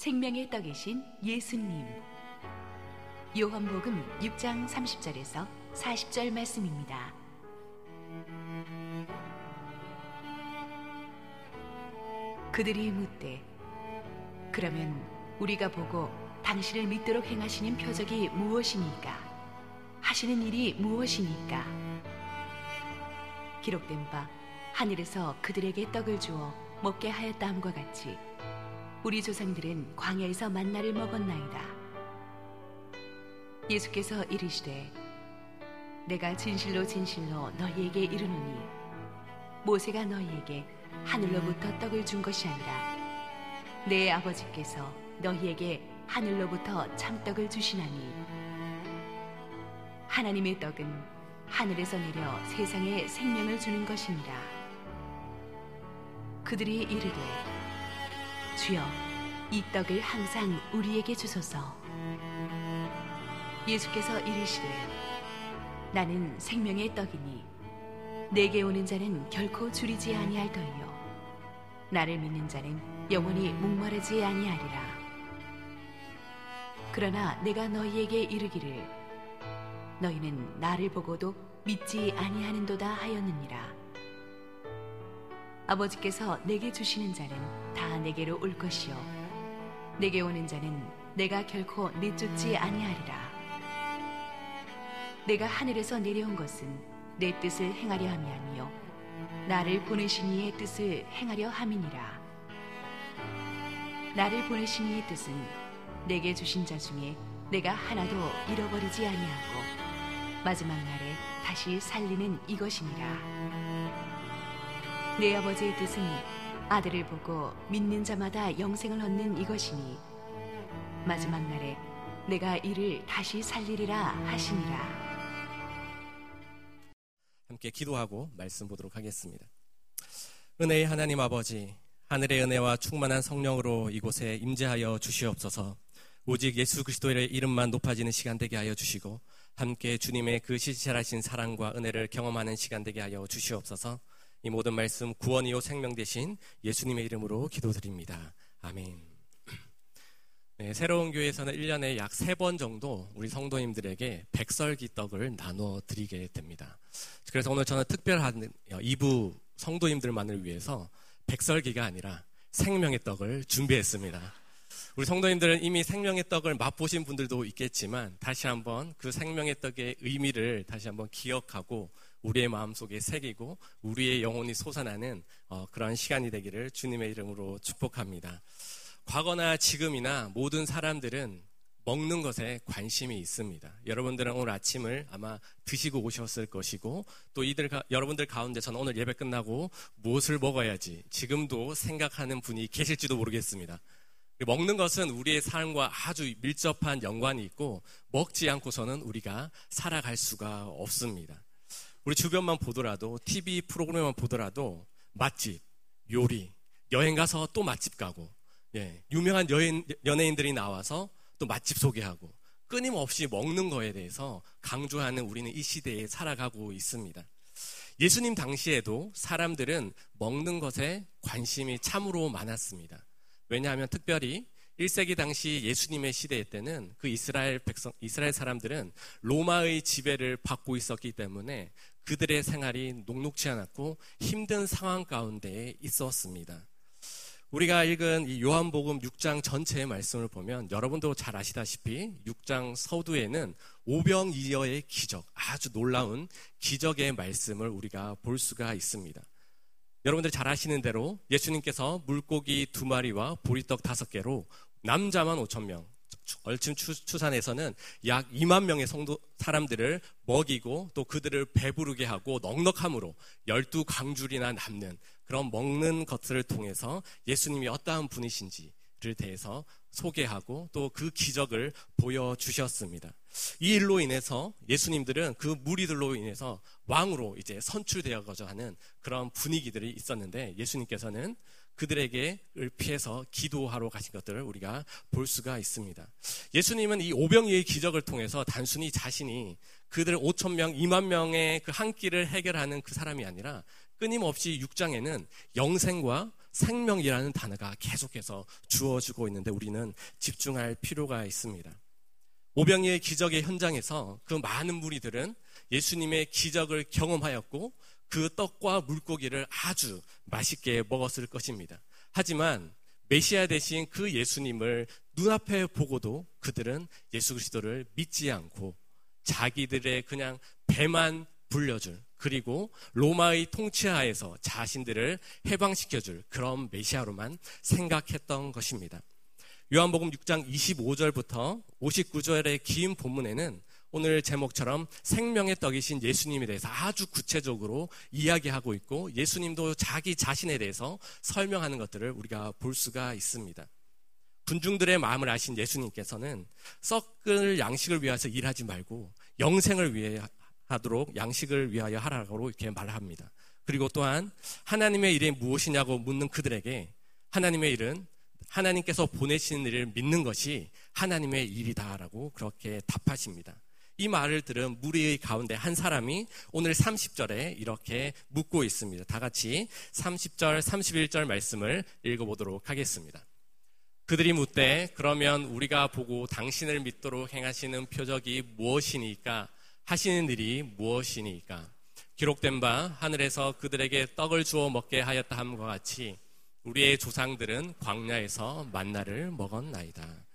생명의 떡이신 예수님. 요한복음 6장 30절에서 40절 말씀입니다. 그들이 묻되 그러면 우리가 보고 당신을 믿도록 행하시는 표적이 무엇이니까 하시는 일이 무엇이니까 기록된 바 하늘에서 그들에게 떡을 주어 먹게 하였다함과 같이 우리 조상들은 광야에서 만나를 먹었나이다. 예수께서 이르시되 내가 진실로 진실로 너희에게 이르노니 모세가 너희에게 하늘로부터 떡을 준 것이 아니라 내 아버지께서 너희에게 하늘로부터 참떡을 주시나니 하나님의 떡은 하늘에서 내려 세상에 생명을 주는 것이니라 그들이 이르되 주여 이 떡을 항상 우리에게 주소서. 예수께서 이르시되 나는 생명의 떡이니 내게 오는 자는 결코 줄이지 아니할 터이요 나를 믿는 자는 영원히 목마르지 아니하리라. 그러나 내가 너희에게 이르기를 너희는 나를 보고도 믿지 아니하는도다 하였느니라 아버지께서 내게 주시는 자는 다 내게로 올 것이요. 내게 오는 자는 내가 결코 내쫓지 아니하리라. 내가 하늘에서 내려온 것은 내 뜻을 행하려 함이 아니요 나를 보내신 이의 뜻을 행하려 함이니라. 나를 보내신 이의 뜻은 내게 주신 자 중에 내가 하나도 잃어버리지 아니하고 마지막 날에 다시 살리는 이것이니라 내 아버지의 뜻은 아들을 보고 믿는 자마다 영생을 얻는 이것이니 마지막 날에 내가 이를 다시 살리리라 하시니라 함께 기도하고 말씀 보도록 하겠습니다. 은혜의 하나님 아버지, 하늘의 은혜와 충만한 성령으로 이곳에 임재하여 주시옵소서. 오직 예수 그리스도의 이름만 높아지는 시간 되게 하여 주시고 함께 주님의 그 시찰하신 사랑과 은혜를 경험하는 시간 되게 하여 주시옵소서. 이 모든 말씀 구원이요 생명 되신 예수님의 이름으로 기도드립니다. 아멘. 네, 새로운 교회에서는 1년에 약 3번 정도 우리 성도님들에게 백설기 떡을 나눠 드리게 됩니다. 그래서 오늘 저는 특별한 2부 성도님들만을 위해서 백설기가 아니라 생명의 떡을 준비했습니다. 우리 성도님들은 이미 생명의 떡을 맛보신 분들도 있겠지만 다시 한번 그 생명의 떡의 의미를 다시 한번 기억하고 우리의 마음속에 새기고 우리의 영혼이 솟아나는 어, 그런 시간이 되기를 주님의 이름으로 축복합니다. 과거나 지금이나 모든 사람들은 먹는 것에 관심이 있습니다. 여러분들은 오늘 아침을 아마 드시고 오셨을 것이고 또 이들 여러분들 가운데 저는 오늘 예배 끝나고 무엇을 먹어야지 지금도 생각하는 분이 계실지도 모르겠습니다. 먹는 것은 우리의 삶과 아주 밀접한 연관이 있고 먹지 않고서는 우리가 살아갈 수가 없습니다. 우리 주변만 보더라도 TV 프로그램만 보더라도 맛집, 요리, 여행 가서 또 맛집 가고 예, 유명한 여인, 연예인들이 나와서 또 맛집 소개하고 끊임없이 먹는 거에 대해서 강조하는 우리는 이 시대에 살아가고 있습니다. 예수님 당시에도 사람들은 먹는 것에 관심이 참으로 많았습니다. 왜냐하면 특별히 1세기 당시 예수님의 시대 때는 그 이스라엘 백성, 이스라엘 사람들은 로마의 지배를 받고 있었기 때문에 그들의 생활이 녹록지 않았고 힘든 상황 가운데 있었습니다. 우리가 읽은 이 요한복음 6장 전체의 말씀을 보면 여러분도 잘 아시다시피 6장 서두에는 오병이어의 기적, 아주 놀라운 기적의 말씀을 우리가 볼 수가 있습니다. 여러분들 잘 아시는 대로 예수님께서 물고기 두 마리와 보리떡 다섯 개로 남자만 5천 명, 얼침 추산에서는 약 2만 명의 성도 사람들을 먹이고 또 그들을 배부르게 하고 넉넉함으로 열두 광줄이나 남는 그런 먹는 것들을 통해서 예수님이 어떠한 분이신지를 대해서 소개하고 또 그 기적을 보여주셨습니다. 이 일로 인해서 예수님들은 그 무리들로 인해서 왕으로 이제 선출되어가자 하는 그런 분위기들이 있었는데 예수님께서는 그들에게 피해서 기도하러 가신 것들을 우리가 볼 수가 있습니다. 예수님은 이 오병이의 기적을 통해서 단순히 자신이 그들 5천 명, 2만 명의 그 한 끼를 해결하는 그 사람이 아니라 끊임없이 6장에는 영생과 생명이라는 단어가 계속해서 주어지고 있는데 우리는 집중할 필요가 있습니다. 오병이의 기적의 현장에서 그 많은 무리들은 예수님의 기적을 경험하였고 그 떡과 물고기를 아주 맛있게 먹었을 것입니다. 하지만 메시아 대신 그 예수님을 눈앞에 보고도 그들은 예수 그리스도를 믿지 않고 자기들의 그냥 배만 불려줄 그리고 로마의 통치하에서 자신들을 해방시켜줄 그런 메시아로만 생각했던 것입니다. 요한복음 6장 25절부터 59절의 긴 본문에는 오늘 제목처럼 생명의 떡이신 예수님에 대해서 아주 구체적으로 이야기하고 있고 예수님도 자기 자신에 대해서 설명하는 것들을 우리가 볼 수가 있습니다. 군중들의 마음을 아신 예수님께서는 썩을 양식을 위해서 일하지 말고 영생을 위해 하도록 양식을 위하여 하라고 이렇게 말합니다. 그리고 또한 하나님의 일이 무엇이냐고 묻는 그들에게 하나님의 일은 하나님께서 보내시는 일을 믿는 것이 하나님의 일이다라고 그렇게 답하십니다. 이 말을 들은 무리의 가운데 한 사람이 오늘 30절에 이렇게 묻고 있습니다. 다 같이 30절, 31절 말씀을 읽어보도록 하겠습니다. 그들이 묻되 그러면 우리가 보고 당신을 믿도록 행하시는 표적이 무엇이니까 하시는 일이 무엇이니까 기록된 바 하늘에서 그들에게 떡을 주어 먹게 하였다 함과 같이 우리의 조상들은 광야에서 만나를 먹었나이다.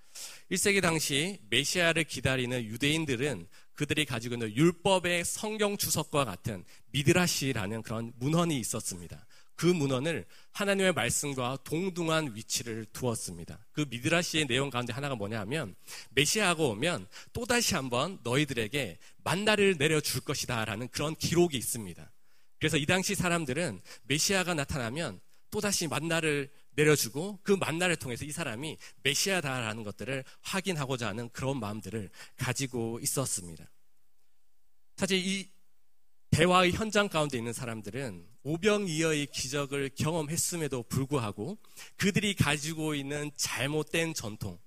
1세기 당시 메시아를 기다리는 유대인들은 그들이 가지고 있는 율법의 성경 주석과 같은 미드라시라는 그런 문헌이 있었습니다. 그 문헌을 하나님의 말씀과 동등한 위치를 두었습니다. 그 미드라시의 내용 가운데 하나가 뭐냐 하면 메시아가 오면 또다시 한번 너희들에게 만나를 내려줄 것이다 라는 그런 기록이 있습니다. 그래서 이 당시 사람들은 메시아가 나타나면 또다시 만나를 내려주고 그 만나를 통해서 이 사람이 메시아다라는 것들을 확인하고자 하는 그런 마음들을 가지고 있었습니다. 사실 이 대화의 현장 가운데 있는 사람들은 오병이어의 기적을 경험했음에도 불구하고 그들이 가지고 있는 잘못된 전통,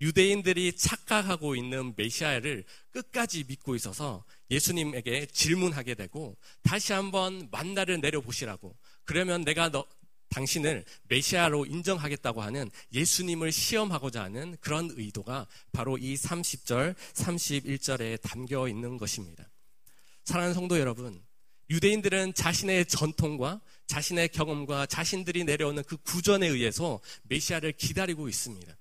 유대인들이 착각하고 있는 메시아를 끝까지 믿고 있어서 예수님에게 질문하게 되고 다시 한번 만나를 내려보시라고 그러면 내가 너, 당신을 메시아로 인정하겠다고 하는 예수님을 시험하고자 하는 그런 의도가 바로 이 30절, 31절에 담겨 있는 것입니다. 사랑하는 성도 여러분, 유대인들은 자신의 전통과 자신의 경험과 자신들이 내려오는 그 구전에 의해서 메시아를 기다리고 있습니다.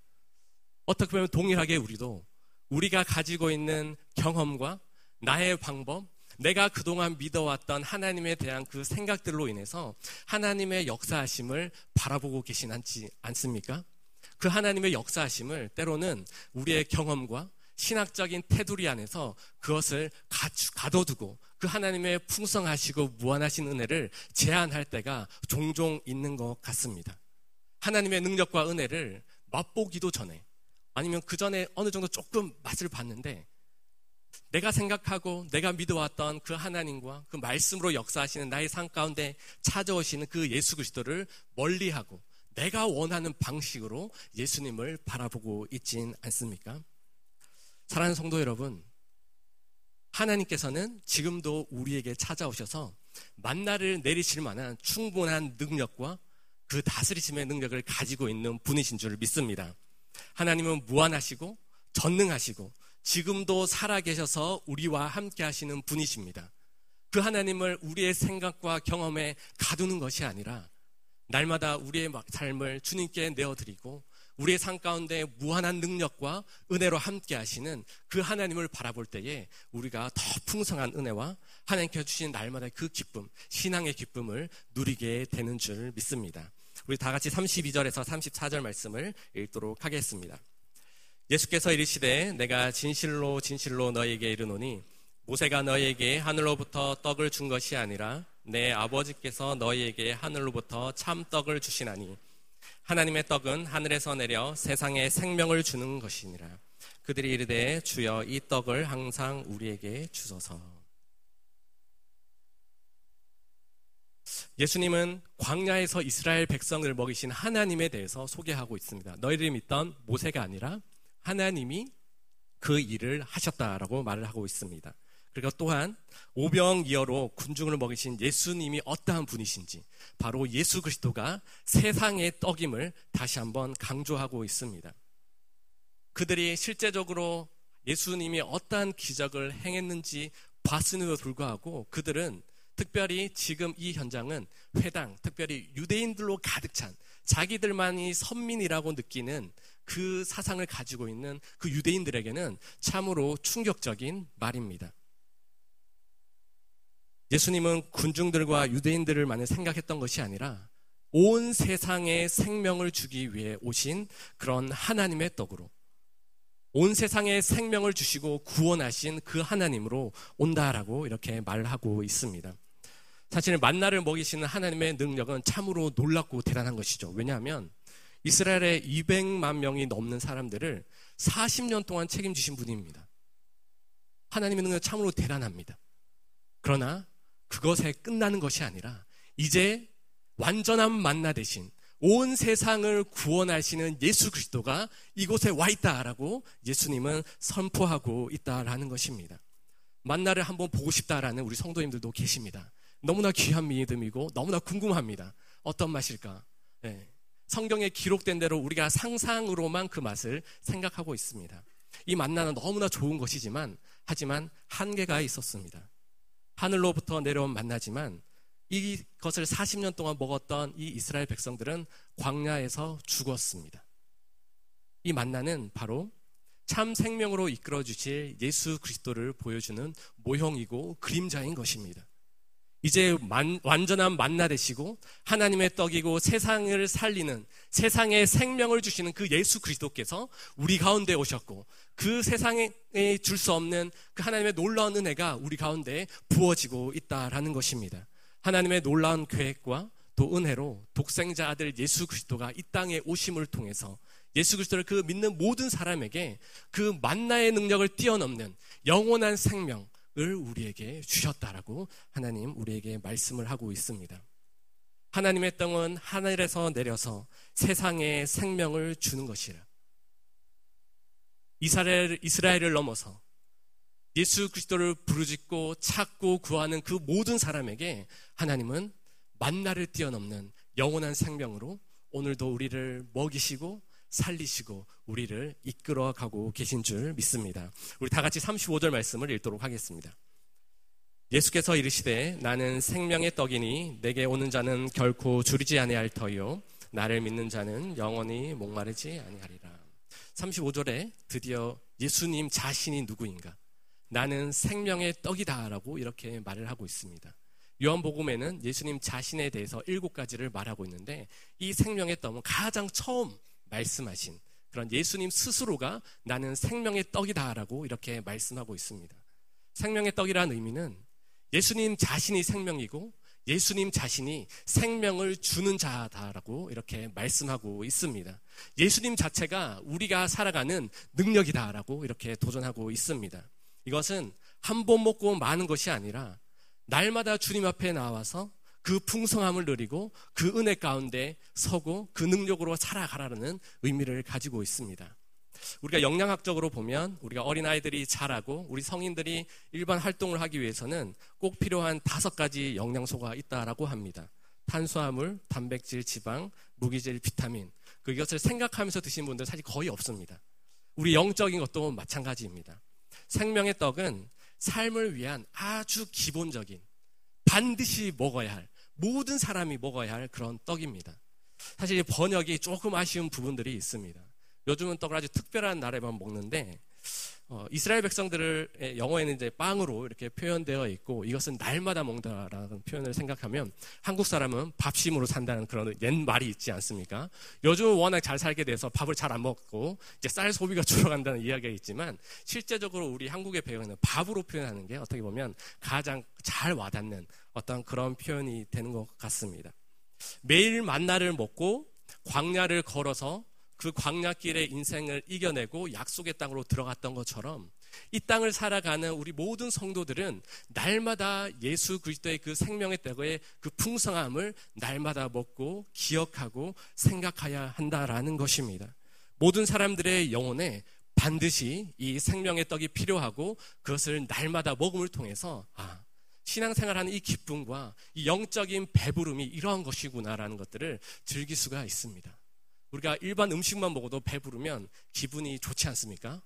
어떻게 보면 동일하게 우리도 우리가 가지고 있는 경험과 나의 방법, 내가 그동안 믿어왔던 하나님에 대한 그 생각들로 인해서 하나님의 역사하심을 바라보고 계신 않지 않습니까? 그 하나님의 역사하심을 때로는 우리의 경험과 신학적인 테두리 안에서 그것을 가둬두고 그 하나님의 풍성하시고 무한하신 은혜를 제한할 때가 종종 있는 것 같습니다. 하나님의 능력과 은혜를 맛보기도 전에 아니면 그 전에 어느 정도 조금 맛을 봤는데 내가 생각하고 내가 믿어왔던 그 하나님과 그 말씀으로 역사하시는 나의 삶 가운데 찾아오시는 그 예수 그리스도를 멀리하고 내가 원하는 방식으로 예수님을 바라보고 있진 않습니까? 사랑하는 성도 여러분, 하나님께서는 지금도 우리에게 찾아오셔서 만나를 내리실 만한 충분한 능력과 그 다스리심의 능력을 가지고 있는 분이신 줄 믿습니다. 하나님은 무한하시고 전능하시고 지금도 살아계셔서 우리와 함께 하시는 분이십니다. 그 하나님을 우리의 생각과 경험에 가두는 것이 아니라 날마다 우리의 삶을 주님께 내어드리고 우리의 삶 가운데 무한한 능력과 은혜로 함께 하시는 그 하나님을 바라볼 때에 우리가 더 풍성한 은혜와 하나님께 주신 날마다 그 기쁨, 신앙의 기쁨을 누리게 되는 줄 믿습니다. 우리 다 같이 32절에서 34절 말씀을 읽도록 하겠습니다. 예수께서 이르시되 내가 진실로 진실로 너에게 이르노니 모세가 너에게 하늘로부터 떡을 준 것이 아니라 내 아버지께서 너희에게 하늘로부터 참 떡을 주시나니 하나님의 떡은 하늘에서 내려 세상에 생명을 주는 것이니라. 그들이 이르되 주여 이 떡을 항상 우리에게 주소서. 예수님은 광야에서 이스라엘 백성을 먹이신 하나님에 대해서 소개하고 있습니다. 너희들이 믿던 모세가 아니라 하나님이 그 일을 하셨다라고 말을 하고 있습니다. 그리고 또한 오병이어로 군중을 먹이신 예수님이 어떠한 분이신지 바로 예수 그리스도가 세상의 떡임을 다시 한번 강조하고 있습니다. 그들이 실제적으로 예수님이 어떠한 기적을 행했는지 봤음에도 불구하고 그들은 특별히 지금 이 현장은 회당, 특별히 유대인들로 가득 찬 자기들만이 선민이라고 느끼는 그 사상을 가지고 있는 그 유대인들에게는 참으로 충격적인 말입니다. 예수님은 군중들과 유대인들을만을 생각했던 것이 아니라 온 세상에 생명을 주기 위해 오신 그런 하나님의 떡으로 온 세상에 생명을 주시고 구원하신 그 하나님으로 온다라고 이렇게 말하고 있습니다. 사실 만나를 먹이시는 하나님의 능력은 참으로 놀랍고 대단한 것이죠. 왜냐하면 이스라엘의 200만 명이 넘는 사람들을 40년 동안 책임지신 분입니다. 하나님의 능력은 참으로 대단합니다. 그러나 그것에 끝나는 것이 아니라 이제 완전한 만나 대신 온 세상을 구원하시는 예수 그리스도가 이곳에 와 있다라고 예수님은 선포하고 있다라는 것입니다. 만나를 한번 보고 싶다라는 우리 성도님들도 계십니다. 너무나 귀한 믿음이고 너무나 궁금합니다. 어떤 맛일까? 네. 성경에 기록된 대로 우리가 상상으로만 그 맛을 생각하고 있습니다. 이 만나는 너무나 좋은 것이지만 하지만 한계가 있었습니다. 하늘로부터 내려온 만나지만 이것을 40년 동안 먹었던 이 이스라엘 백성들은 광야에서 죽었습니다. 이 만나는 바로 참 생명으로 이끌어 주실 예수 그리스도를 보여주는 모형이고 그림자인 것입니다. 이제 만, 완전한 만나 되시고 하나님의 떡이고 세상을 살리는 세상에 생명을 주시는 그 예수 그리스도께서 우리 가운데 오셨고 그 세상에 줄 수 없는 그 하나님의 놀라운 은혜가 우리 가운데 부어지고 있다라는 것입니다. 하나님의 놀라운 계획과 또 은혜로 독생자 아들 예수 그리스도가 이 땅에 오심을 통해서 예수 그리스도를 그 믿는 모든 사람에게 그 만나의 능력을 뛰어넘는 영원한 생명, 을 우리에게 주셨다라고 하나님 우리에게 말씀을 하고 있습니다. 하나님의 땅은 하늘에서 내려서 세상에 생명을 주는 것이라. 이스라엘, 이스라엘을 넘어서 예수 그리스도를 부르짖고 찾고 구하는 그 모든 사람에게 하나님은 만나를 뛰어넘는 영원한 생명으로 오늘도 우리를 먹이시고 살리시고 우리를 이끌어 가고 계신 줄 믿습니다. 우리 다 같이 35절 말씀을 읽도록 하겠습니다. 예수께서 이르시되 나는 생명의 떡이니 내게 오는 자는 결코 줄이지 아니할 터요 나를 믿는 자는 영원히 목마르지 아니하리라. 35절에 드디어 예수님 자신이 누구인가? 나는 생명의 떡이다라고 이렇게 말을 하고 있습니다. 요한복음에는 예수님 자신에 대해서 일곱 가지를 말하고 있는데 이 생명의 떡은 가장 처음 말씀하신 그런 예수님 스스로가 나는 생명의 떡이다라고 이렇게 말씀하고 있습니다. 생명의 떡이라는 의미는 예수님 자신이 생명이고 예수님 자신이 생명을 주는 자다라고 이렇게 말씀하고 있습니다. 예수님 자체가 우리가 살아가는 능력이다라고 이렇게 도전하고 있습니다. 이것은 한 번 먹고 마는 것이 아니라 날마다 주님 앞에 나와서 그 풍성함을 누리고 그 은혜 가운데 서고 그 능력으로 살아가라는 의미를 가지고 있습니다. 우리가 영양학적으로 보면 우리가 어린아이들이 자라고 우리 성인들이 일반 활동을 하기 위해서는 꼭 필요한 다섯 가지 영양소가 있다라고 합니다. 탄수화물, 단백질, 지방, 무기질, 비타민. 그 이것을 생각하면서 드시는 분들 사실 거의 없습니다. 우리 영적인 것도 마찬가지입니다. 생명의 떡은 삶을 위한 아주 기본적인 반드시 먹어야 할 모든 사람이 먹어야 할 그런 떡입니다. 사실 번역이 조금 아쉬운 부분들이 있습니다. 요즘은 떡을 아주 특별한 날에만 먹는데 어, 이스라엘 백성들을 영어에는 이제 빵으로 이렇게 표현되어 있고 이것은 날마다 먹는다라는 표현을 생각하면 한국 사람은 밥심으로 산다는 그런 옛 말이 있지 않습니까? 요즘 워낙 잘 살게 돼서 밥을 잘 안 먹고 이제 쌀 소비가 줄어간다는 이야기가 있지만 실제적으로 우리 한국의 배우는 밥으로 표현하는 게 어떻게 보면 가장 잘 와닿는 어떤 그런 표현이 되는 것 같습니다. 매일 만나를 먹고 광야를 걸어서 그 광야길의 인생을 이겨내고 약속의 땅으로 들어갔던 것처럼 이 땅을 살아가는 우리 모든 성도들은 날마다 예수 그리스도의 그 생명의 떡의 그 풍성함을 날마다 먹고 기억하고 생각해야 한다라는 것입니다. 모든 사람들의 영혼에 반드시 이 생명의 떡이 필요하고 그것을 날마다 먹음을 통해서 아, 신앙생활하는 이 기쁨과 이 영적인 배부름이 이러한 것이구나라는 것들을 즐길 수가 있습니다. 우리가 일반 음식만 먹어도 배부르면 기분이 좋지 않습니까?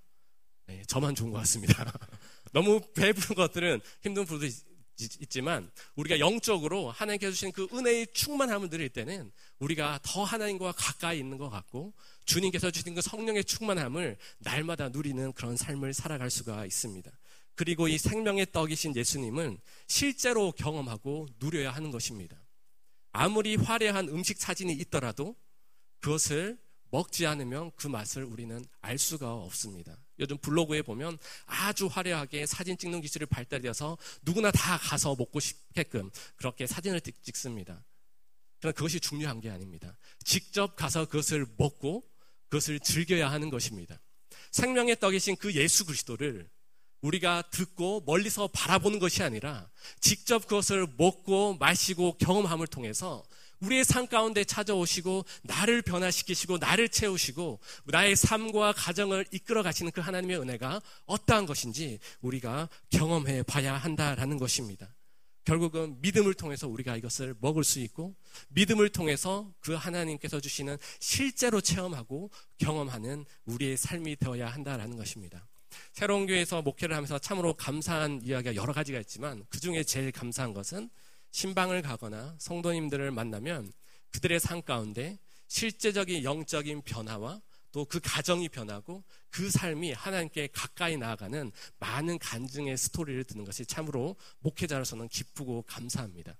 네, 저만 좋은 것 같습니다. 너무 배부른 것들은 힘든 부분도 있 지만 우리가 영적으로 하나님께서 주신 그 은혜의 충만함을 누릴 때는 우리가 더 하나님과 가까이 있는 것 같고 주님께서 주신 그 성령의 충만함을 날마다 누리는 그런 삶을 살아갈 수가 있습니다. 그리고 이 생명의 떡이신 예수님은 실제로 경험하고 누려야 하는 것입니다. 아무리 화려한 음식 사진이 있더라도 그것을 먹지 않으면 그 맛을 우리는 알 수가 없습니다. 요즘 블로그에 보면 아주 화려하게 사진 찍는 기술이 발달되어서 누구나 다 가서 먹고 싶게끔 그렇게 사진을 찍 습니다. 그러나 그것이 중요한 게 아닙니다. 직접 가서 그것을 먹고 그것을 즐겨야 하는 것입니다. 생명의 떡이신 그 예수 그리스도를 우리가 듣고 멀리서 바라보는 것이 아니라 직접 그것을 먹고 마시고 경험함을 통해서 우리의 삶 가운데 찾아오시고 나를 변화시키시고 나를 채우시고 나의 삶과 가정을 이끌어 가시는 그 하나님의 은혜가 어떠한 것인지 우리가 경험해 봐야 한다라는 것입니다. 결국은 믿음을 통해서 우리가 이것을 먹을 수 있고 믿음을 통해서 그 하나님께서 주시는 실제로 체험하고 경험하는 우리의 삶이 되어야 한다라는 것입니다. 새로운 교회에서 목회를 하면서 참으로 감사한 이야기가 여러 가지가 있지만 그 중에 제일 감사한 것은 신방을 가거나 성도님들을 만나면 그들의 삶 가운데 실제적인 영적인 변화와 또 그 가정이 변하고 그 삶이 하나님께 가까이 나아가는 많은 간증의 스토리를 듣는 것이 참으로 목회자로서는 기쁘고 감사합니다.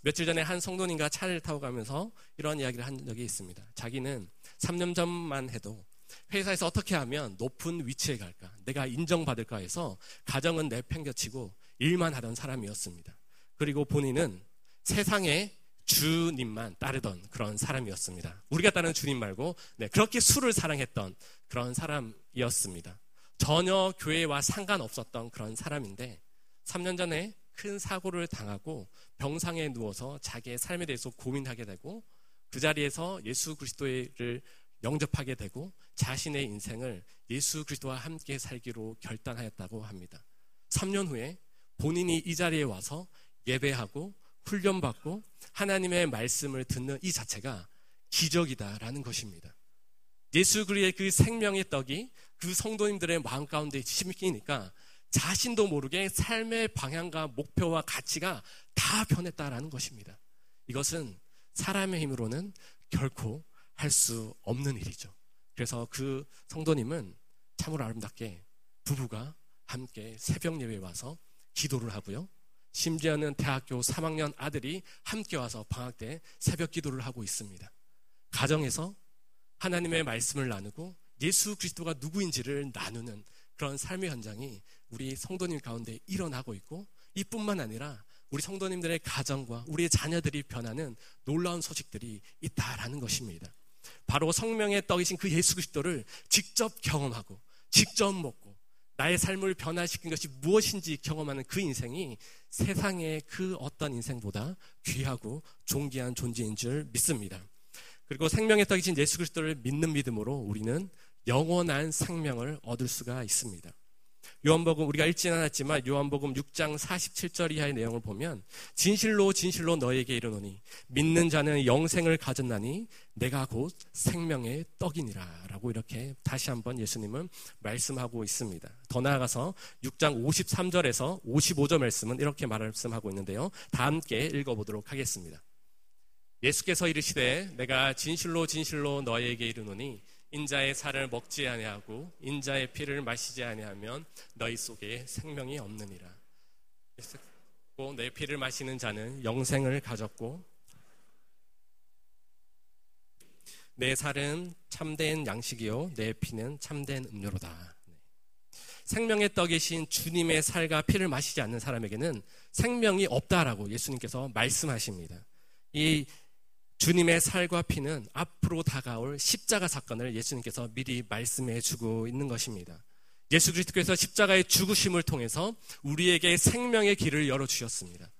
며칠 전에 한 성도님과 차를 타고 가면서 이런 이야기를 한 적이 있습니다. 자기는 3년 전만 해도 회사에서 어떻게 하면 높은 위치에 갈까? 내가 인정받을까 해서 가정은 내팽겨치고 일만 하던 사람이었습니다. 그리고 본인은 세상에 주님만 따르던 그런 사람이었습니다. 우리가 따르는 주님 말고 네, 그렇게 술을 사랑했던 그런 사람이었습니다. 전혀 교회와 상관없었던 그런 사람인데 3년 전에 큰 사고를 당하고 병상에 누워서 자기의 삶에 대해서 고민하게 되고 그 자리에서 예수 그리스도를 영접하게 되고 자신의 인생을 예수 그리스도와 함께 살기로 결단하였다고 합니다. 3년 후에 본인이 이 자리에 와서 예배하고 훈련받고 하나님의 말씀을 듣는 이 자체가 기적이다라는 것입니다. 예수 그리의 그 생명의 떡이 그 성도님들의 마음 가운데 심기니까 자신도 모르게 삶의 방향과 목표와 가치가 다 변했다라는 것입니다. 이것은 사람의 힘으로는 결코 할 수 없는 일이죠. 그래서 그 성도님은 참으로 아름답게 부부가 함께 새벽 예배에 와서 기도를 하고요. 심지어는 대학교 3학년 아들이 함께 와서 방학 때 새벽 기도를 하고 있습니다. 가정에서 하나님의 말씀을 나누고 예수 그리스도가 누구인지를 나누는 그런 삶의 현장이 우리 성도님 가운데 일어나고 있고 이뿐만 아니라 우리 성도님들의 가정과 우리의 자녀들이 변하는 놀라운 소식들이 있다라는 것입니다. 바로 성명의 떡이신 그 예수 그리스도를 직접 경험하고 직접 먹고 나의 삶을 변화시킨 것이 무엇인지 경험하는 그 인생이 세상의 그 어떤 인생보다 귀하고 존귀한 존재인 줄 믿습니다. 그리고 생명의 떡이신 예수 그리스도를 믿는 믿음으로 우리는 영원한 생명을 얻을 수가 있습니다. 요한복음 우리가 읽지는 않았지만 요한복음 6장 47절 이하의 내용을 보면 진실로 진실로 너에게 이르노니 믿는 자는 영생을 가졌나니 내가 곧 생명의 떡이니라라고 이렇게 다시 한번 예수님은 말씀하고 있습니다. 더 나아가서 6장 53절에서 55절 말씀은 이렇게 말씀하고 있는데요. 다 함께 읽어보도록 하겠습니다. 예수께서 이르시되 내가 진실로 진실로 너에게 이르노니 인자의 살을 먹지 아니하고 인자의 피를 마시지 아니하면 너희 속에 생명이 없느니라. 내 피를 마시는 자는 영생을 가졌고 내 살은 참된 양식이요 내 피는 참된 음료로다. 네. 생명의 떡이신 주님의 살과 피를 마시지 않는 사람에게는 생명이 없다라고 예수님께서 말씀하십니다. 이 주님의 살과 피는 앞으로 다가올 십자가 사건을 예수님께서 미리 말씀해 주고 있는 것입니다. 예수 그리스도께서 십자가의 죽으심을 통해서 우리에게 생명의 길을 열어 주셨습니다.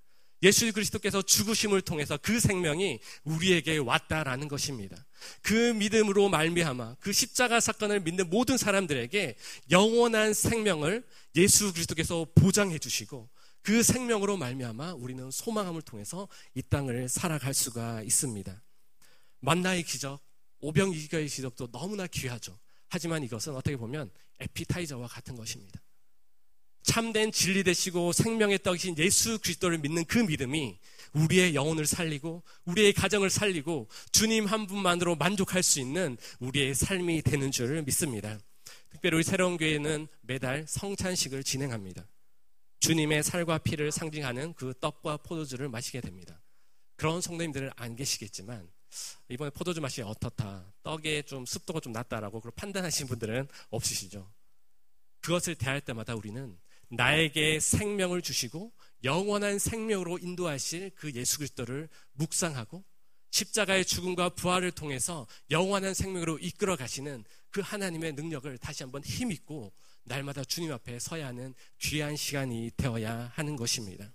예수 그리스도께서 죽으심을 통해서 그 생명이 우리에게 왔다라는 것입니다. 그 믿음으로 말미암아 그 십자가 사건을 믿는 모든 사람들에게 영원한 생명을 예수 그리스도께서 보장해 주시고 그 생명으로 말미암아 우리는 소망함을 통해서 이 땅을 살아갈 수가 있습니다. 만나의 기적, 오병이기의 기적도 너무나 귀하죠. 하지만 이것은 어떻게 보면 에피타이저와 같은 것입니다. 참된 진리 되시고 생명의 떡이신 예수 그리스도를 믿는 그 믿음이 우리의 영혼을 살리고 우리의 가정을 살리고 주님 한 분만으로 만족할 수 있는 우리의 삶이 되는 줄 믿습니다. 특별히 우리 새로운 교회는 매달 성찬식을 진행합니다. 주님의 살과 피를 상징하는 그 떡과 포도주를 마시게 됩니다. 그런 성도님들은 안 계시겠지만 이번에 포도주 맛이 어떻다, 떡에 좀 습도가 좀 낮다라고 판단하신 분들은 없으시죠. 그것을 대할 때마다 우리는 나에게 생명을 주시고 영원한 생명으로 인도하실 그 예수 그리스도를 묵상하고 십자가의 죽음과 부활을 통해서 영원한 생명으로 이끌어 가시는 그 하나님의 능력을 다시 한번 힘입고 날마다 주님 앞에 서야 하는 귀한 시간이 되어야 하는 것입니다.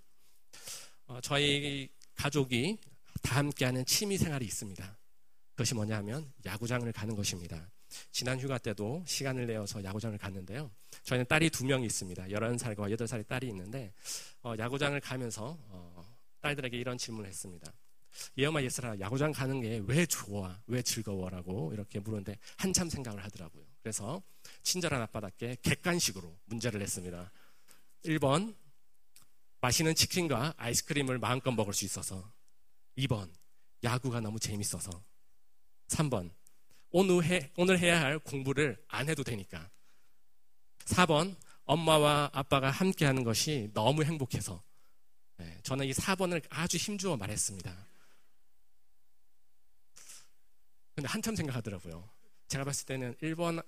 어, 저희 가족이 다 함께하는 취미 생활이 있습니다. 그것이 뭐냐 하면 야구장을 가는 것입니다. 지난 휴가 때도 시간을 내어서 야구장을 갔는데요. 저희는 딸이 두 명이 있습니다. 11살과 8살의 딸이 있는데 어, 야구장을 가면서 어, 딸들에게 이런 질문을 했습니다. 예엄마 예슬아 야구장 가는 게 왜 좋아? 왜 즐거워라고 이렇게 물었는데 한참 생각을 하더라고요. 그래서 친절한 아빠답게 객관식으로 문제를 냈습니다. 1번 맛있는 치킨과 아이스크림을 마음껏 먹을 수 있어서 2번 야구가 너무 재밌어서 3번 오늘, 해, 오늘 해야 할 공부를 안 해도 되니까 4번 엄마와 아빠가 함께 하는 것이 너무 행복해서 네, 저는 이 4번을 아주 힘주어 말했습니다. 근데 한참 생각하더라고요. 제가 봤을 때는 1번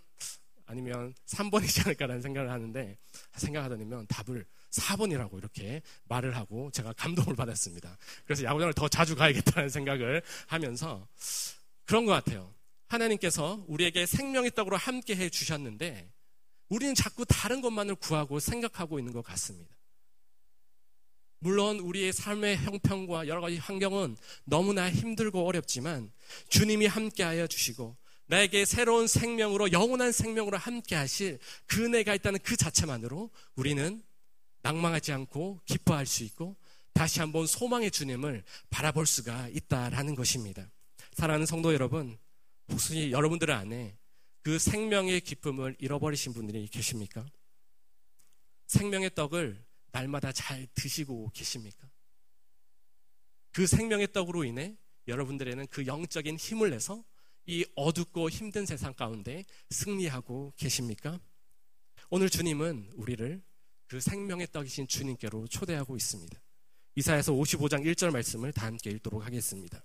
아니면 3번이지 않을까라는 생각을 하는데 생각하더니면 답을 4번이라고 이렇게 말을 하고 제가 감동을 받았습니다. 그래서 야구장을 더 자주 가야겠다는 생각을 하면서 그런 것 같아요. 하나님께서 우리에게 생명의 떡으로 함께 해 주셨는데 우리는 자꾸 다른 것만을 구하고 생각하고 있는 것 같습니다. 물론 우리의 삶의 형편과 여러 가지 환경은 너무나 힘들고 어렵지만 주님이 함께하여 주시고 나에게 새로운 생명으로 영원한 생명으로 함께하실 그 은혜가 있다는 그 자체만으로 우리는 낭망하지 않고 기뻐할 수 있고 다시 한번 소망의 주님을 바라볼 수가 있다라는 것입니다. 사랑하는 성도 여러분, 혹시 여러분들 안에 그 생명의 기쁨을 잃어버리신 분들이 계십니까? 생명의 떡을 날마다 잘 드시고 계십니까? 그 생명의 떡으로 인해 여러분들에는 그 영적인 힘을 내서 이 어둡고 힘든 세상 가운데 승리하고 계십니까? 오늘 주님은 우리를 그 생명의 떡이신 주님께로 초대하고 있습니다. 이사에서 55장 1절 말씀을 다 함께 읽도록 하겠습니다.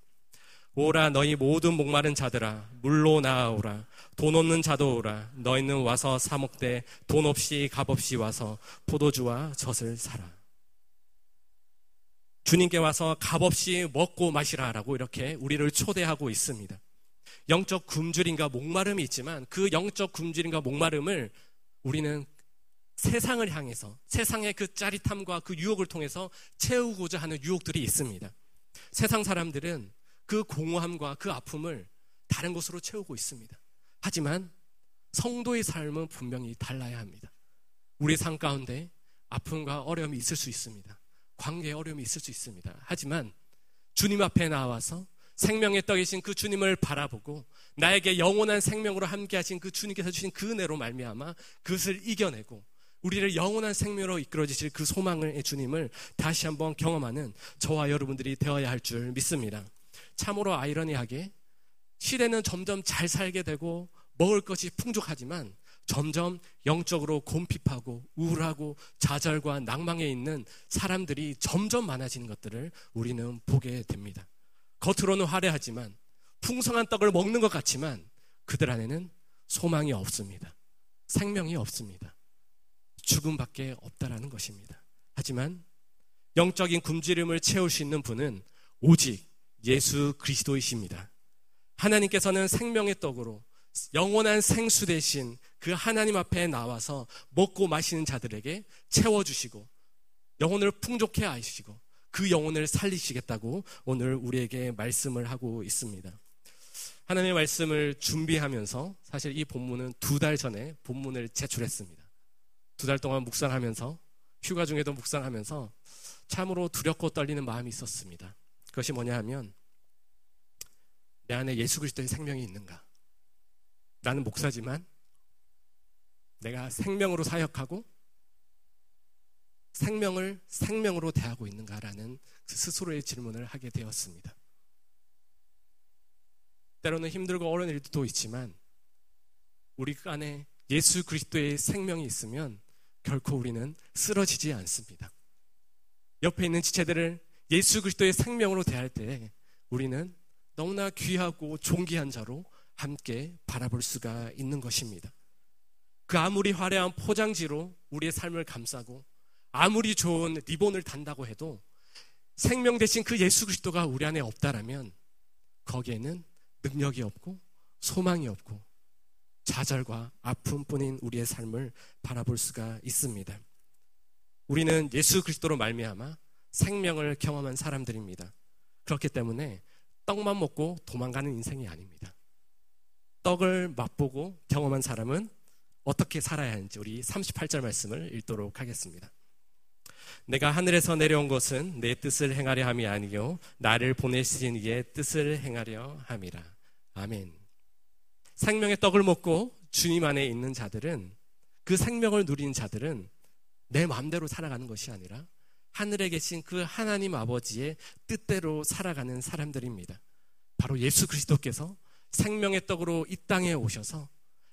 오라 너희 모든 목마른 자들아 물로 나아오라 돈 없는 자도 오라 너희는 와서 사 먹되 돈 없이 값 없이 와서 포도주와 젖을 사라 주님께 와서 값 없이 먹고 마시라라고 이렇게 우리를 초대하고 있습니다. 영적 굶주림과 목마름이 있지만 그 영적 굶주림과 목마름을 우리는 세상을 향해서 세상의 그 짜릿함과 그 유혹을 통해서 채우고자 하는 유혹들이 있습니다. 세상 사람들은 그 공허함과 그 아픔을 다른 것으로 채우고 있습니다. 하지만 성도의 삶은 분명히 달라야 합니다. 우리 삶 가운데 아픔과 어려움이 있을 수 있습니다. 관계에 어려움이 있을 수 있습니다. 하지만 주님 앞에 나와서 생명의 떡이신 그 주님을 바라보고 나에게 영원한 생명으로 함께 하신 그 주님께서 주신 그 은혜로 말미암아 그것을 이겨내고 우리를 영원한 생명으로 이끌어 주실 그 소망의 주님을 다시 한번 경험하는 저와 여러분들이 되어야 할 줄 믿습니다. 참으로 아이러니하게 시대는 점점 잘 살게 되고 먹을 것이 풍족하지만 점점 영적으로 곰핍하고 우울하고 좌절과 낭망에 있는 사람들이 점점 많아지는 것들을 우리는 보게 됩니다. 겉으로는 화려하지만 풍성한 떡을 먹는 것 같지만 그들 안에는 소망이 없습니다. 생명이 없습니다. 죽음밖에 없다라는 것입니다. 하지만 영적인 굶주림을 채울 수 있는 분은 오직 예수 그리스도이십니다. 하나님께서는 생명의 떡으로 영원한 생수 대신 그 하나님 앞에 나와서 먹고 마시는 자들에게 채워주시고 영혼을 풍족해 하시고 그 영혼을 살리시겠다고 오늘 우리에게 말씀을 하고 있습니다. 하나님의 말씀을 준비하면서 사실 이 본문은 두 달 전에 본문을 제출했습니다. 두 달 동안 묵상하면서 휴가 중에도 묵상하면서 참으로 두렵고 떨리는 마음이 있었습니다. 그것이 뭐냐 하면 내 안에 예수 그리스도의 생명이 있는가? 나는 목사지만 내가 생명으로 사역하고 생명을 생명으로 대하고 있는가라는 그 스스로의 질문을 하게 되었습니다. 때로는 힘들고 어려운 일도 있지만 우리 안에 예수 그리스도의 생명이 있으면 결코 우리는 쓰러지지 않습니다. 옆에 있는 지체들을 예수 그리스도의 생명으로 대할 때 우리는 너무나 귀하고 존귀한 자로 함께 바라볼 수가 있는 것입니다. 그 아무리 화려한 포장지로 우리의 삶을 감싸고 아무리 좋은 리본을 단다고 해도 생명 대신 그 예수 그리스도가 우리 안에 없다라면 거기에는 능력이 없고 소망이 없고 좌절과 아픔뿐인 우리의 삶을 바라볼 수가 있습니다. 우리는 예수 그리스도로 말미암아 생명을 경험한 사람들입니다. 그렇기 때문에 떡만 먹고 도망가는 인생이 아닙니다. 떡을 맛보고 경험한 사람은 어떻게 살아야 하는지 우리 38절 말씀을 읽도록 하겠습니다. 내가 하늘에서 내려온 것은 내 뜻을 행하려 함이 아니요 나를 보내신 이의 뜻을 행하려 함이라. 아멘. 생명의 떡을 먹고 주님 안에 있는 자들은 그 생명을 누린 자들은 내 마음대로 살아가는 것이 아니라 하늘에 계신 그 하나님 아버지의 뜻대로 살아가는 사람들입니다. 바로 예수 그리스도께서 생명의 떡으로 이 땅에 오셔서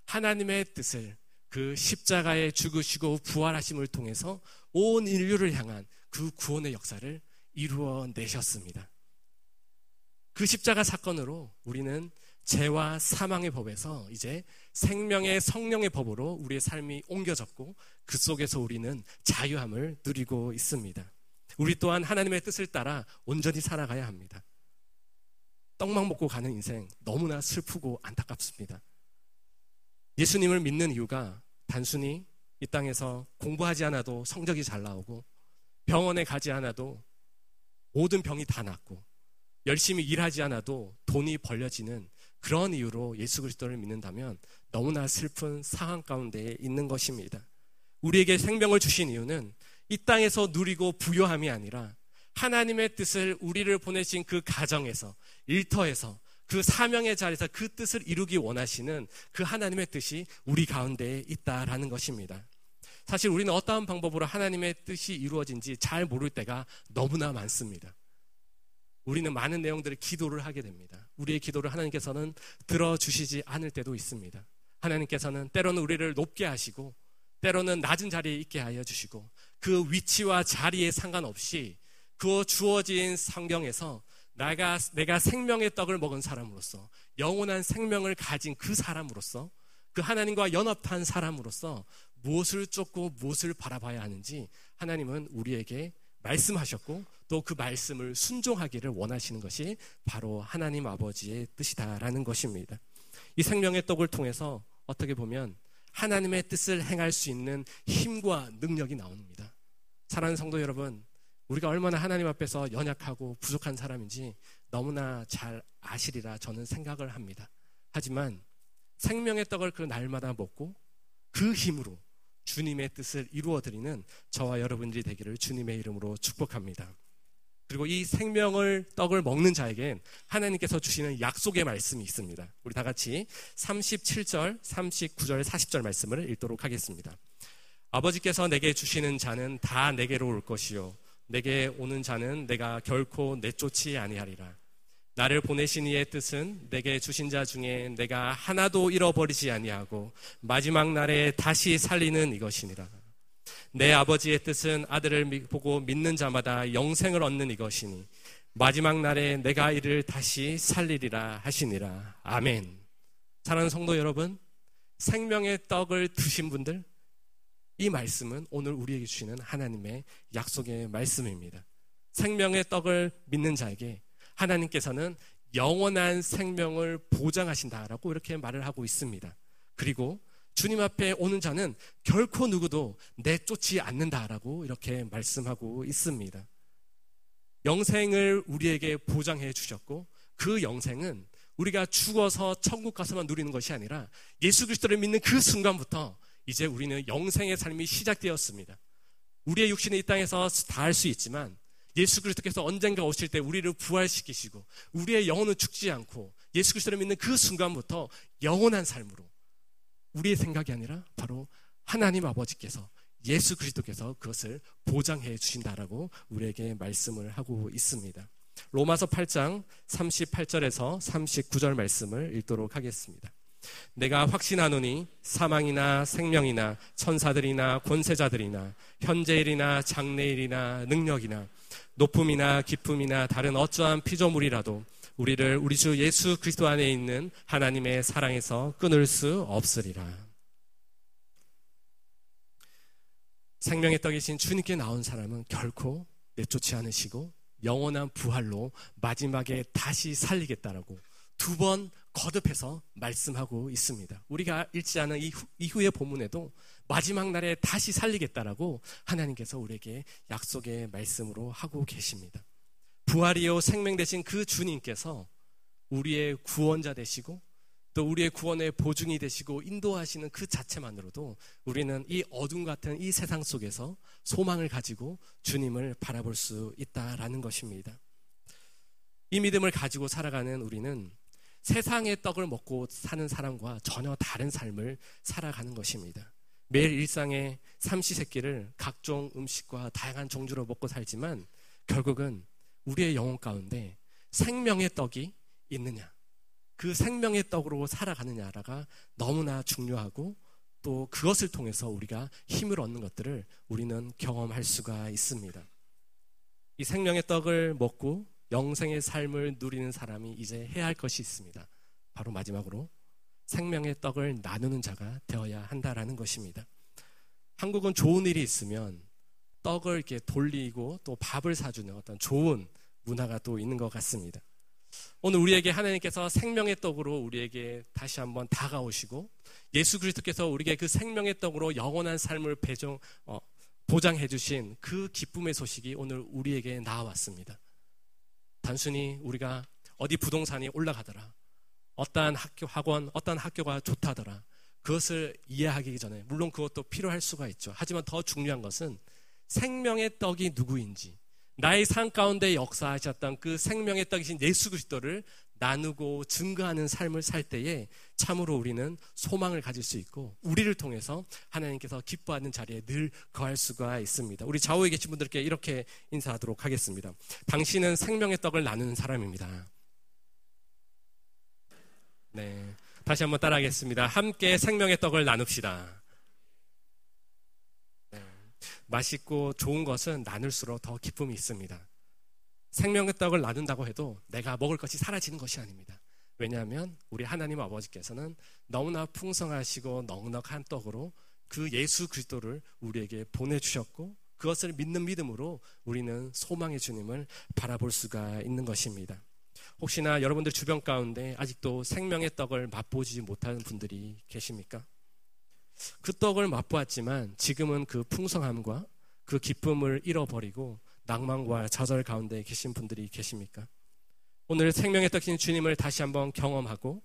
하나님의 뜻을 그 십자가에 죽으시고 부활하심을 통해서 온 인류를 향한 그 구원의 역사를 이루어 내셨습니다. 그 십자가 사건으로 우리는 죄와 사망의 법에서 이제 생명의 성령의 법으로 우리의 삶이 옮겨졌고 그 속에서 우리는 자유함을 누리고 있습니다. 우리 또한 하나님의 뜻을 따라 온전히 살아가야 합니다. 떡만 먹고 가는 인생 너무나 슬프고 안타깝습니다. 예수님을 믿는 이유가 단순히 이 땅에서 공부하지 않아도 성적이 잘 나오고 병원에 가지 않아도 모든 병이 다 낫고 열심히 일하지 않아도 돈이 벌려지는 그런 이유로 예수 그리스도를 믿는다면 너무나 슬픈 상황 가운데 있는 것입니다. 우리에게 생명을 주신 이유는 이 땅에서 누리고 부여함이 아니라 하나님의 뜻을 우리를 보내신 그 가정에서 일터에서 그 사명의 자리에서 그 뜻을 이루기 원하시는 그 하나님의 뜻이 우리 가운데에 있다라는 것입니다. 사실 우리는 어떠한 방법으로 하나님의 뜻이 이루어진지 잘 모를 때가 너무나 많습니다. 우리는 많은 내용들을 기도를 하게 됩니다. 우리의 기도를 하나님께서는 들어주시지 않을 때도 있습니다. 하나님께서는 때로는 우리를 높게 하시고 때로는 낮은 자리에 있게 하여 주시고 그 위치와 자리에 상관없이 그 주어진 성경에서 내가, 내가 생명의 떡을 먹은 사람으로서 영원한 생명을 가진 그 사람으로서 그 하나님과 연합한 사람으로서 무엇을 쫓고 무엇을 바라봐야 하는지 하나님은 우리에게 말씀하셨고 또 그 말씀을 순종하기를 원하시는 것이 바로 하나님 아버지의 뜻이다라는 것입니다. 이 생명의 떡을 통해서 어떻게 보면 하나님의 뜻을 행할 수 있는 힘과 능력이 나옵니다. 사랑하는 성도 여러분, 우리가 얼마나 하나님 앞에서 연약하고 부족한 사람인지 너무나 잘 아시리라 저는 생각을 합니다. 하지만 생명의 떡을 그 날마다 먹고 그 힘으로 주님의 뜻을 이루어 드리는 저와 여러분들이 되기를 주님의 이름으로 축복합니다. 그리고 이 생명을 떡을 먹는 자에겐 하나님께서 주시는 약속의 말씀이 있습니다. 우리 다 같이 37절, 39절, 40절 말씀을 읽도록 하겠습니다. 아버지께서 내게 주시는 자는 다 내게로 올 것이요 내게 오는 자는 내가 결코 내쫓지 아니하리라. 나를 보내신 이의 뜻은 내게 주신 자 중에 내가 하나도 잃어버리지 아니하고 마지막 날에 다시 살리는 이것이니라. 내 아버지의 뜻은 아들을 보고 믿는 자마다 영생을 얻는 이것이니 마지막 날에 내가 이를 다시 살리리라 하시니라. 아멘. 사랑하는 성도 여러분, 생명의 떡을 드신 분들, 이 말씀은 오늘 우리에게 주시는 하나님의 약속의 말씀입니다. 생명의 떡을 믿는 자에게 하나님께서는 영원한 생명을 보장하신다라고 이렇게 말을 하고 있습니다. 그리고 주님 앞에 오는 자는 결코 누구도 내쫓지 않는다라고 이렇게 말씀하고 있습니다. 영생을 우리에게 보장해 주셨고 그 영생은 우리가 죽어서 천국 가서만 누리는 것이 아니라 예수 그리스도를 믿는 그 순간부터 이제 우리는 영생의 삶이 시작되었습니다. 우리의 육신이 이 땅에서 다 할 수 있지만 예수 그리스도께서 언젠가 오실 때 우리를 부활시키시고 우리의 영혼은 죽지 않고 예수 그리스도를 믿는 그 순간부터 영원한 삶으로 우리의 생각이 아니라 바로 하나님 아버지께서 예수 그리스도께서 그것을 보장해 주신다라고 우리에게 말씀을 하고 있습니다. 로마서 8장 38절에서 39절 말씀을 읽도록 하겠습니다. 내가 확신하노니 사망이나 생명이나 천사들이나 권세자들이나 현재일이나 장래일이나 능력이나 높음이나 기쁨이나 다른 어떠한 피조물이라도 우리를 우리 주 예수 그리스도 안에 있는 하나님의 사랑에서 끊을 수 없으리라. 생명의 떡이신 주님께 나온 사람은 결코 내쫓지 않으시고 영원한 부활로 마지막에 다시 살리겠다라고 두 번 거듭해서 말씀하고 있습니다. 우리가 읽지 않은 이후, 이후의 본문에도 마지막 날에 다시 살리겠다라고 하나님께서 우리에게 약속의 말씀으로 하고 계십니다. 부활이요 생명 되신 그 주님께서 우리의 구원자 되시고 또 우리의 구원의 보증이 되시고 인도하시는 그 자체만으로도 우리는 이 어둠 같은 이 세상 속에서 소망을 가지고 주님을 바라볼 수 있다라는 것입니다. 이 믿음을 가지고 살아가는 우리는 세상의 떡을 먹고 사는 사람과 전혀 다른 삶을 살아가는 것입니다. 매일 일상의 삼시세끼를 각종 음식과 다양한 종류로 먹고 살지만 결국은 우리의 영혼 가운데 생명의 떡이 있느냐, 그 생명의 떡으로 살아가느냐가 너무나 중요하고 또 그것을 통해서 우리가 힘을 얻는 것들을 우리는 경험할 수가 있습니다. 이 생명의 떡을 먹고 영생의 삶을 누리는 사람이 이제 해야 할 것이 있습니다. 바로 마지막으로 생명의 떡을 나누는 자가 되어야 한다라는 것입니다. 한국은 좋은 일이 있으면 떡을 이렇게 돌리고 또 밥을 사주는 어떤 좋은 문화가 또 있는 것 같습니다. 오늘 우리에게 하나님께서 생명의 떡으로 우리에게 다시 한번 다가오시고 예수 그리스도께서 우리에게 그 생명의 떡으로 영원한 삶을 배정 어, 보장해 주신 그 기쁨의 소식이 오늘 우리에게 나왔습니다. 단순히 우리가 어디 부동산이 올라가더라. 어떠한 학교 학원, 어떠한 학교가 좋다더라. 그것을 이해하기 전에 물론 그것도 필요할 수가 있죠. 하지만 더 중요한 것은 생명의 떡이 누구인지 나의 삶 가운데 역사하셨던 그 생명의 떡이신 예수 그리스도를 나누고 증거하는 삶을 살 때에 참으로 우리는 소망을 가질 수 있고 우리를 통해서 하나님께서 기뻐하는 자리에 늘 거할 수가 있습니다. 우리 좌우에 계신 분들께 이렇게 인사하도록 하겠습니다. 당신은 생명의 떡을 나누는 사람입니다. 네. 다시 한번 따라하겠습니다. 함께 생명의 떡을 나눕시다. 맛있고 좋은 것은 나눌수록 더 기쁨이 있습니다. 생명의 떡을 나눈다고 해도 내가 먹을 것이 사라지는 것이 아닙니다. 왜냐하면 우리 하나님 아버지께서는 너무나 풍성하시고 넉넉한 떡으로 그 예수 그리스도를 우리에게 보내주셨고 그것을 믿는 믿음으로 우리는 소망의 주님을 바라볼 수가 있는 것입니다. 혹시나 여러분들 주변 가운데 아직도 생명의 떡을 맛보지 못하는 분들이 계십니까? 그 떡을 맛보았지만 지금은 그 풍성함과 그 기쁨을 잃어버리고 낭만과 좌절 가운데 계신 분들이 계십니까? 오늘 생명의 떡인 주님을 다시 한번 경험하고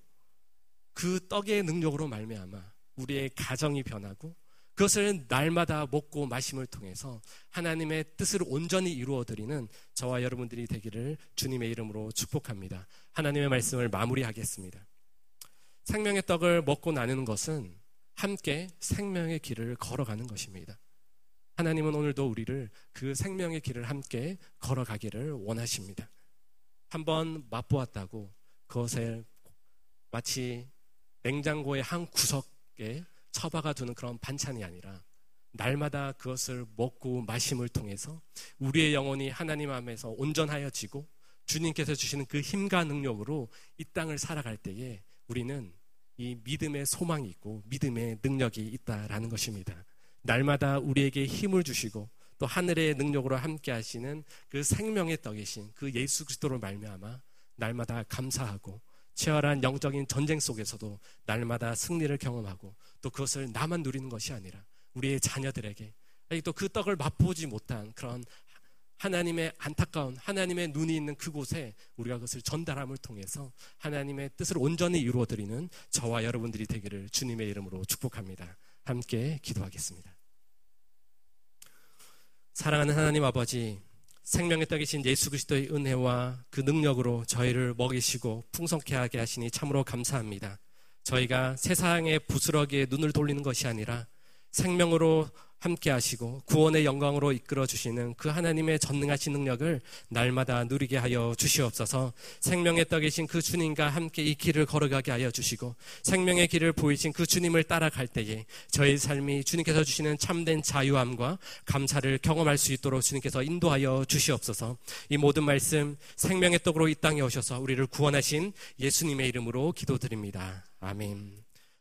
그 떡의 능력으로 말미암아 우리의 가정이 변하고 그것을 날마다 먹고 마심을 통해서 하나님의 뜻을 온전히 이루어 드리는 저와 여러분들이 되기를 주님의 이름으로 축복합니다. 하나님의 말씀을 마무리하겠습니다. 생명의 떡을 먹고 나누는 것은 함께 생명의 길을 걸어가는 것입니다. 하나님은 오늘도 우리를 그 생명의 길을 함께 걸어가기를 원하십니다. 한번 맛보았다고 그것을 마치 냉장고의 한 구석에 처박아 두는 그런 반찬이 아니라 날마다 그것을 먹고 마심을 통해서 우리의 영혼이 하나님 앞에서 온전하여지고 주님께서 주시는 그 힘과 능력으로 이 땅을 살아갈 때에 우리는 이 믿음의 소망이 있고 믿음의 능력이 있다라는 것입니다. 날마다 우리에게 힘을 주시고 또 하늘의 능력으로 함께 하시는 그 생명의 떡이신 그 예수 그리스도로 말미암아 날마다 감사하고 치열한 영적인 전쟁 속에서도 날마다 승리를 경험하고 또 그것을 나만 누리는 것이 아니라 우리의 자녀들에게 또 그 떡을 맛보지 못한 그런 하나님의 안타까운 하나님의 눈이 있는 그곳에 우리가 그것을 전달함을 통해서 하나님의 뜻을 온전히 이루어드리는 저와 여러분들이 되기를 주님의 이름으로 축복합니다. 함께 기도하겠습니다. 사랑하는 하나님 아버지, 생명의 떡이신 예수 그리스도의 은혜와 그 능력으로 저희를 먹이시고 풍성케 하게 하시니 참으로 감사합니다. 저희가 세상의 부스러기에 눈을 돌리는 것이 아니라 생명으로 함께 하시고 구원의 영광으로 이끌어 주시는 그 하나님의 전능하신 능력을 날마다 누리게 하여 주시옵소서 생명의 떡이신 그 주님과 함께 이 길을 걸어가게 하여 주시고 생명의 길을 보이신 그 주님을 따라갈 때에 저희 삶이 주님께서 주시는 참된 자유함과 감사를 경험할 수 있도록 주님께서 인도하여 주시옵소서 이 모든 말씀 생명의 떡으로 이 땅에 오셔서 우리를 구원하신 예수님의 이름으로 기도드립니다. 아멘.